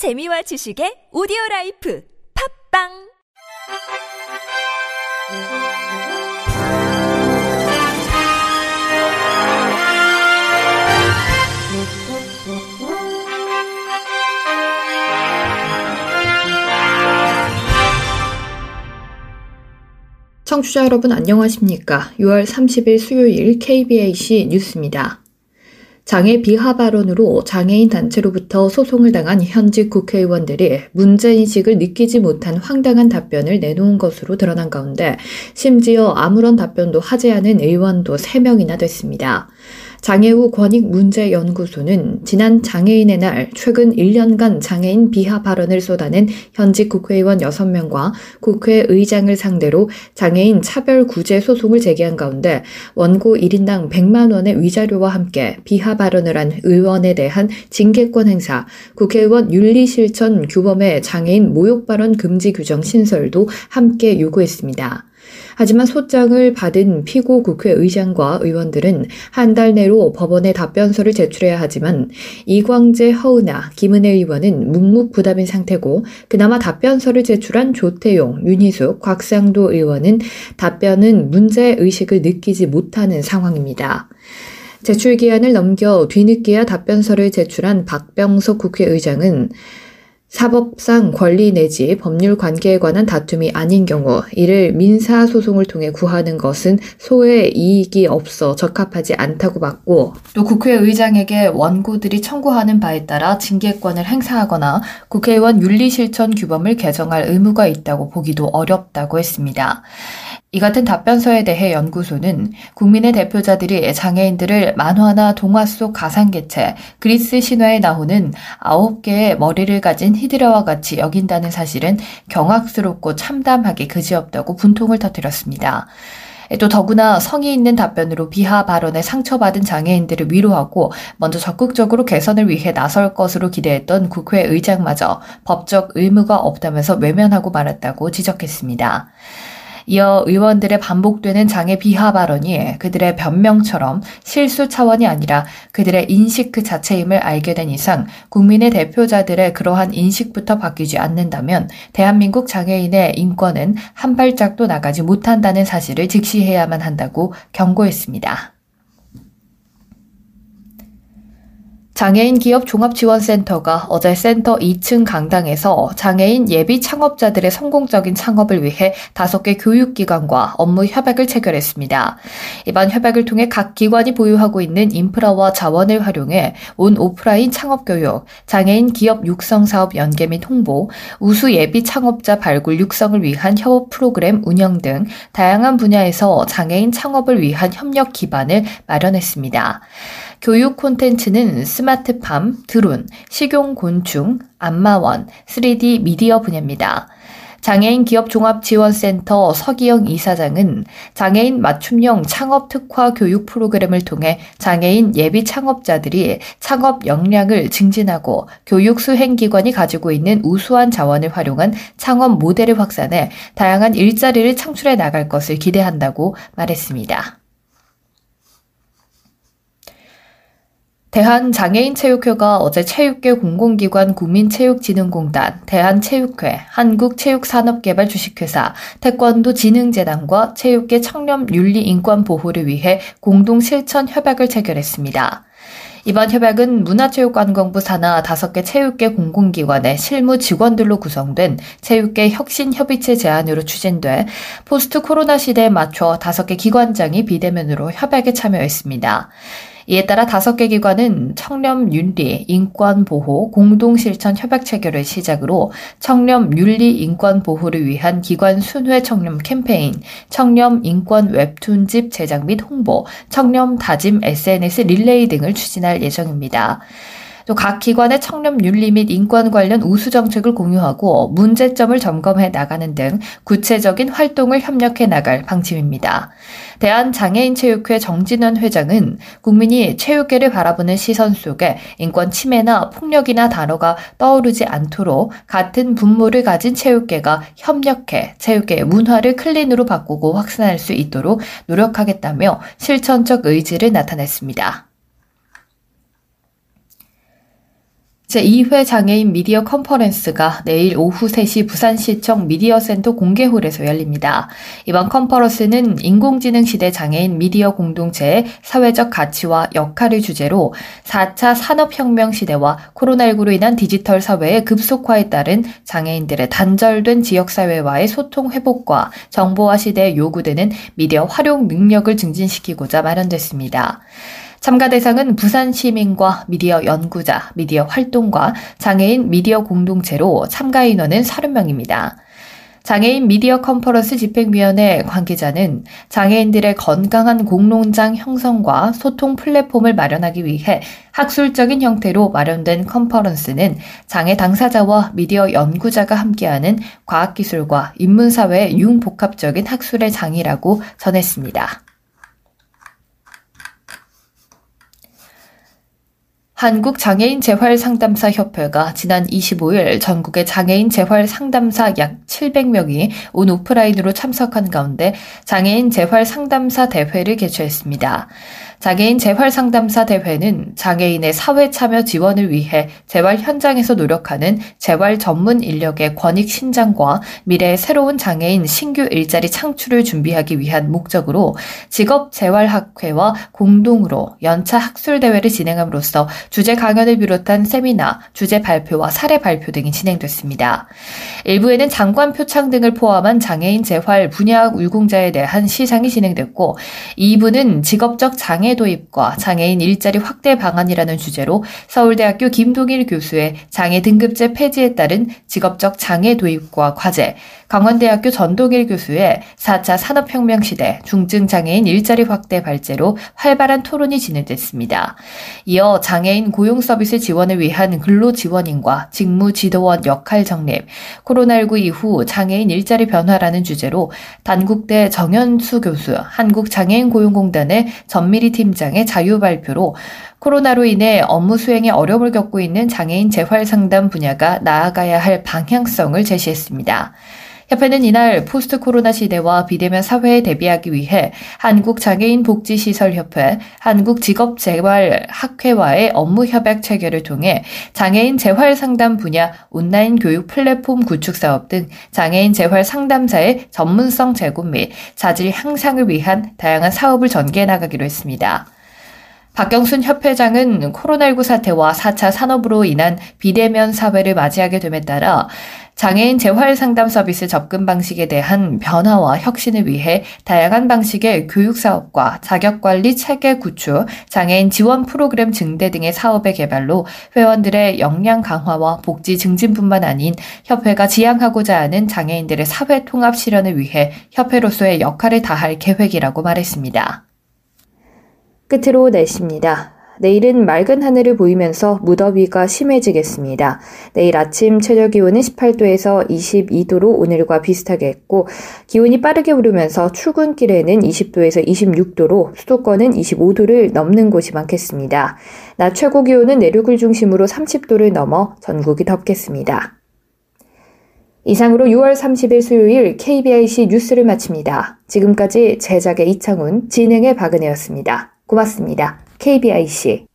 재미와 지식의 오디오 라이프 팝빵 청취자 여러분 안녕하십니까? 6월 30일 수요일 KBAC 뉴스입니다. 장애 비하 발언으로 장애인 단체로부터 소송을 당한 현직 국회의원들이 문제인식을 느끼지 못한 황당한 답변을 내놓은 것으로 드러난 가운데 심지어 아무런 답변도 하지 않은 의원도 3명이나 됐습니다. 장애우 권익문제연구소는 지난 장애인의 날 최근 1년간 장애인 비하 발언을 쏟아낸 현직 국회의원 6명과 국회의장을 상대로 장애인 차별 구제 소송을 제기한 가운데 원고 1인당 100만 원의 위자료와 함께 비하 발언을 한 의원에 대한 징계권 행사, 국회의원 윤리실천 규범의 장애인 모욕 발언 금지 규정 신설도 함께 요구했습니다. 하지만 소장을 받은 피고 국회의장과 의원들은 한 달 내로 법원에 답변서를 제출해야 하지만 이광재 허은아 김은혜 의원은 묵묵부답인 상태고 그나마 답변서를 제출한 조태용, 윤희숙, 곽상도 의원은 답변은 문제 의식을 느끼지 못하는 상황입니다. 제출 기한을 넘겨 뒤늦게야 답변서를 제출한 박병석 국회의장은 사법상 권리 내지 법률 관계에 관한 다툼이 아닌 경우 이를 민사 소송을 통해 구하는 것은 소의 이익이 없어 적합하지 않다고 봤고 또 국회의장에게 원고들이 청구하는 바에 따라 징계권을 행사하거나 국회의원 윤리실천 규범을 개정할 의무가 있다고 보기도 어렵다고 했습니다. 이 같은 답변서에 대해 연구소는 국민의 대표자들이 장애인들을 만화나 동화 속 가상개체, 그리스 신화에 나오는 아홉 개의 머리를 가진 히드라와 같이 여긴다는 사실은 경악스럽고 참담하게 그지없다고 분통을 터뜨렸습니다. 또 더구나 성의 있는 답변으로 비하 발언에 상처받은 장애인들을 위로하고 먼저 적극적으로 개선을 위해 나설 것으로 기대했던 국회의장마저 법적 의무가 없다면서 외면하고 말았다고 지적했습니다. 이어 의원들의 반복되는 장애 비하 발언이 그들의 변명처럼 실수 차원이 아니라 그들의 인식 그 자체임을 알게 된 이상 국민의 대표자들의 그러한 인식부터 바뀌지 않는다면 대한민국 장애인의 인권은 한 발짝도 나가지 못한다는 사실을 직시해야만 한다고 경고했습니다. 장애인 기업 종합지원센터가 어제 센터 2층 강당에서 장애인 예비 창업자들의 성공적인 창업을 위해 다섯 개 교육기관과 업무 협약을 체결했습니다. 이번 협약을 통해 각 기관이 보유하고 있는 인프라와 자원을 활용해 온 오프라인 창업 교육, 장애인 기업 육성 사업 연계 및 홍보, 우수 예비 창업자 발굴 육성을 위한 협업 프로그램 운영 등 다양한 분야에서 장애인 창업을 위한 협력 기반을 마련했습니다. 교육 콘텐츠는 스마트팜, 드론, 식용곤충, 안마원, 3D 미디어 분야입니다. 장애인 기업 종합지원센터 서기영 이사장은 장애인 맞춤형 창업 특화 교육 프로그램을 통해 장애인 예비 창업자들이 창업 역량을 증진하고 교육 수행 기관이 가지고 있는 우수한 자원을 활용한 창업 모델을 확산해 다양한 일자리를 창출해 나갈 것을 기대한다고 말했습니다. 대한장애인체육회가 어제 체육계 공공기관 국민체육진흥공단, 대한체육회, 한국체육산업개발 주식회사, 태권도진흥재단과 체육계 청렴 윤리 인권 보호를 위해 공동 실천 협약을 체결했습니다. 이번 협약은 문화체육관광부 산하 5개 체육계 공공기관의 실무 직원들로 구성된 체육계 혁신협의체 제안으로 추진돼 포스트 코로나 시대에 맞춰 5개 기관장이 비대면으로 협약에 참여했습니다. 이에 따라 다섯 개 기관은 청렴 윤리, 인권 보호, 공동 실천 협약 체결을 시작으로 청렴 윤리 인권 보호를 위한 기관 순회 청렴 캠페인, 청렴 인권 웹툰집 제작 및 홍보, 청렴 다짐 SNS 릴레이 등을 추진할 예정입니다. 또 각 기관의 청렴 윤리 및 인권 관련 우수 정책을 공유하고 문제점을 점검해 나가는 등 구체적인 활동을 협력해 나갈 방침입니다. 대한장애인체육회 정진원 회장은 국민이 체육계를 바라보는 시선 속에 인권 침해나 폭력이란 단어가 떠오르지 않도록 같은 분모를 가진 체육계가 협력해 체육계의 문화를 clean으로 바꾸고 확산할 수 있도록 노력하겠다며 실천적 의지를 나타냈습니다. 제2회 장애인 미디어 컨퍼런스가 내일 오후 3시 부산시청 미디어센터 공개홀에서 열립니다. 이번 컨퍼런스는 인공지능 시대 장애인 미디어 공동체의 사회적 가치와 역할을 주제로 4차 산업혁명 시대와 코로나19로 인한 디지털 사회의 급속화에 따른 장애인들의 단절된 지역사회와의 소통 회복과 정보화 시대에 요구되는 미디어 활용 능력을 증진시키고자 마련됐습니다. 참가 대상은 부산 시민과 미디어 연구자, 미디어 활동가, 장애인 미디어 공동체로 참가 인원은 30명입니다. 장애인 미디어 컨퍼런스 집행위원회 관계자는 장애인들의 건강한 공론장 형성과 소통 플랫폼을 마련하기 위해 학술적인 형태로 마련된 컨퍼런스는 장애 당사자와 미디어 연구자가 함께하는 과학기술과 인문사회의 융복합적인 학술의 장이라고 전했습니다. 한국장애인 재활상담사협회가 지난 25일 전국의 장애인 재활상담사 약 700명이 온 오프라인으로 참석한 가운데 장애인 재활상담사 대회를 개최했습니다. 장애인 재활 상담사 대회는 장애인의 사회 참여 지원을 위해 재활 현장에서 노력하는 재활 전문 인력의 권익 신장과 미래의 새로운 장애인 신규 일자리 창출을 준비하기 위한 목적으로 직업 재활 학회와 공동으로 연차 학술 대회를 진행함으로써 주제 강연을 비롯한 세미나, 주제 발표와 사례 발표 등이 진행됐습니다. 일부에는 장관 표창 등을 포함한 장애인 재활 분야 유공자에 대한 시상이 진행됐고 2부는 직업적 장애 장애 도입과 장애인 일자리 확대 방안이라는 주제로 서울대학교 김동일 교수의 장애 등급제 폐지에 따른 직업적 장애 도입과 과제, 강원대학교 전동일 교수의 4차 산업혁명 시대 중증 장애인 일자리 확대 발제로 활발한 토론이 진행됐습니다. 이어 장애인 고용 서비스 지원을 위한 근로 지원인과 직무 지도원 역할 정립, 코로나19 이후 장애인 일자리 변화라는 주제로 단국대 정현수 교수, 한국장애인 고용공단의 전미리 팀장의 자유 발표로 코로나로 인해 업무 수행에 어려움을 겪고 있는 장애인 재활 상담 분야가 나아가야 할 방향성을 제시했습니다. 협회는 이날 포스트 코로나 시대와 비대면 사회에 대비하기 위해 한국장애인복지시설협회, 한국직업재활학회와의 업무 협약 체결을 통해 장애인 재활 상담 분야 온라인 교육 플랫폼 구축 사업 등 장애인 재활 상담사의 전문성 제고 및 자질 향상을 위한 다양한 사업을 전개해 나가기로 했습니다. 박경순 협회장은 코로나19 사태와 4차 산업으로 인한 비대면 사회를 맞이하게 됨에 따라 장애인 재활 상담 서비스 접근 방식에 대한 변화와 혁신을 위해 다양한 방식의 교육 사업과 자격 관리 체계 구축, 장애인 지원 프로그램 증대 등의 사업의 개발로 회원들의 역량 강화와 복지 증진뿐만 아닌 협회가 지향하고자 하는 장애인들의 사회 통합 실현을 위해 협회로서의 역할을 다할 계획이라고 말했습니다. 끝으로 날씨입니다. 내일은 맑은 하늘을 보이면서 무더위가 심해지겠습니다. 내일 아침 최저 기온은 18도에서 22도로 오늘과 비슷하겠고 기온이 빠르게 오르면서 출근길에는 20도에서 26도로 수도권은 25도를 넘는 곳이 많겠습니다. 낮 최고 기온은 내륙을 중심으로 30도를 넘어 전국이 덥겠습니다. 이상으로 6월 30일 수요일 KBIC 뉴스를 마칩니다. 지금까지 제작의 이창훈, 진행의 박은혜였습니다. 고맙습니다. KBIC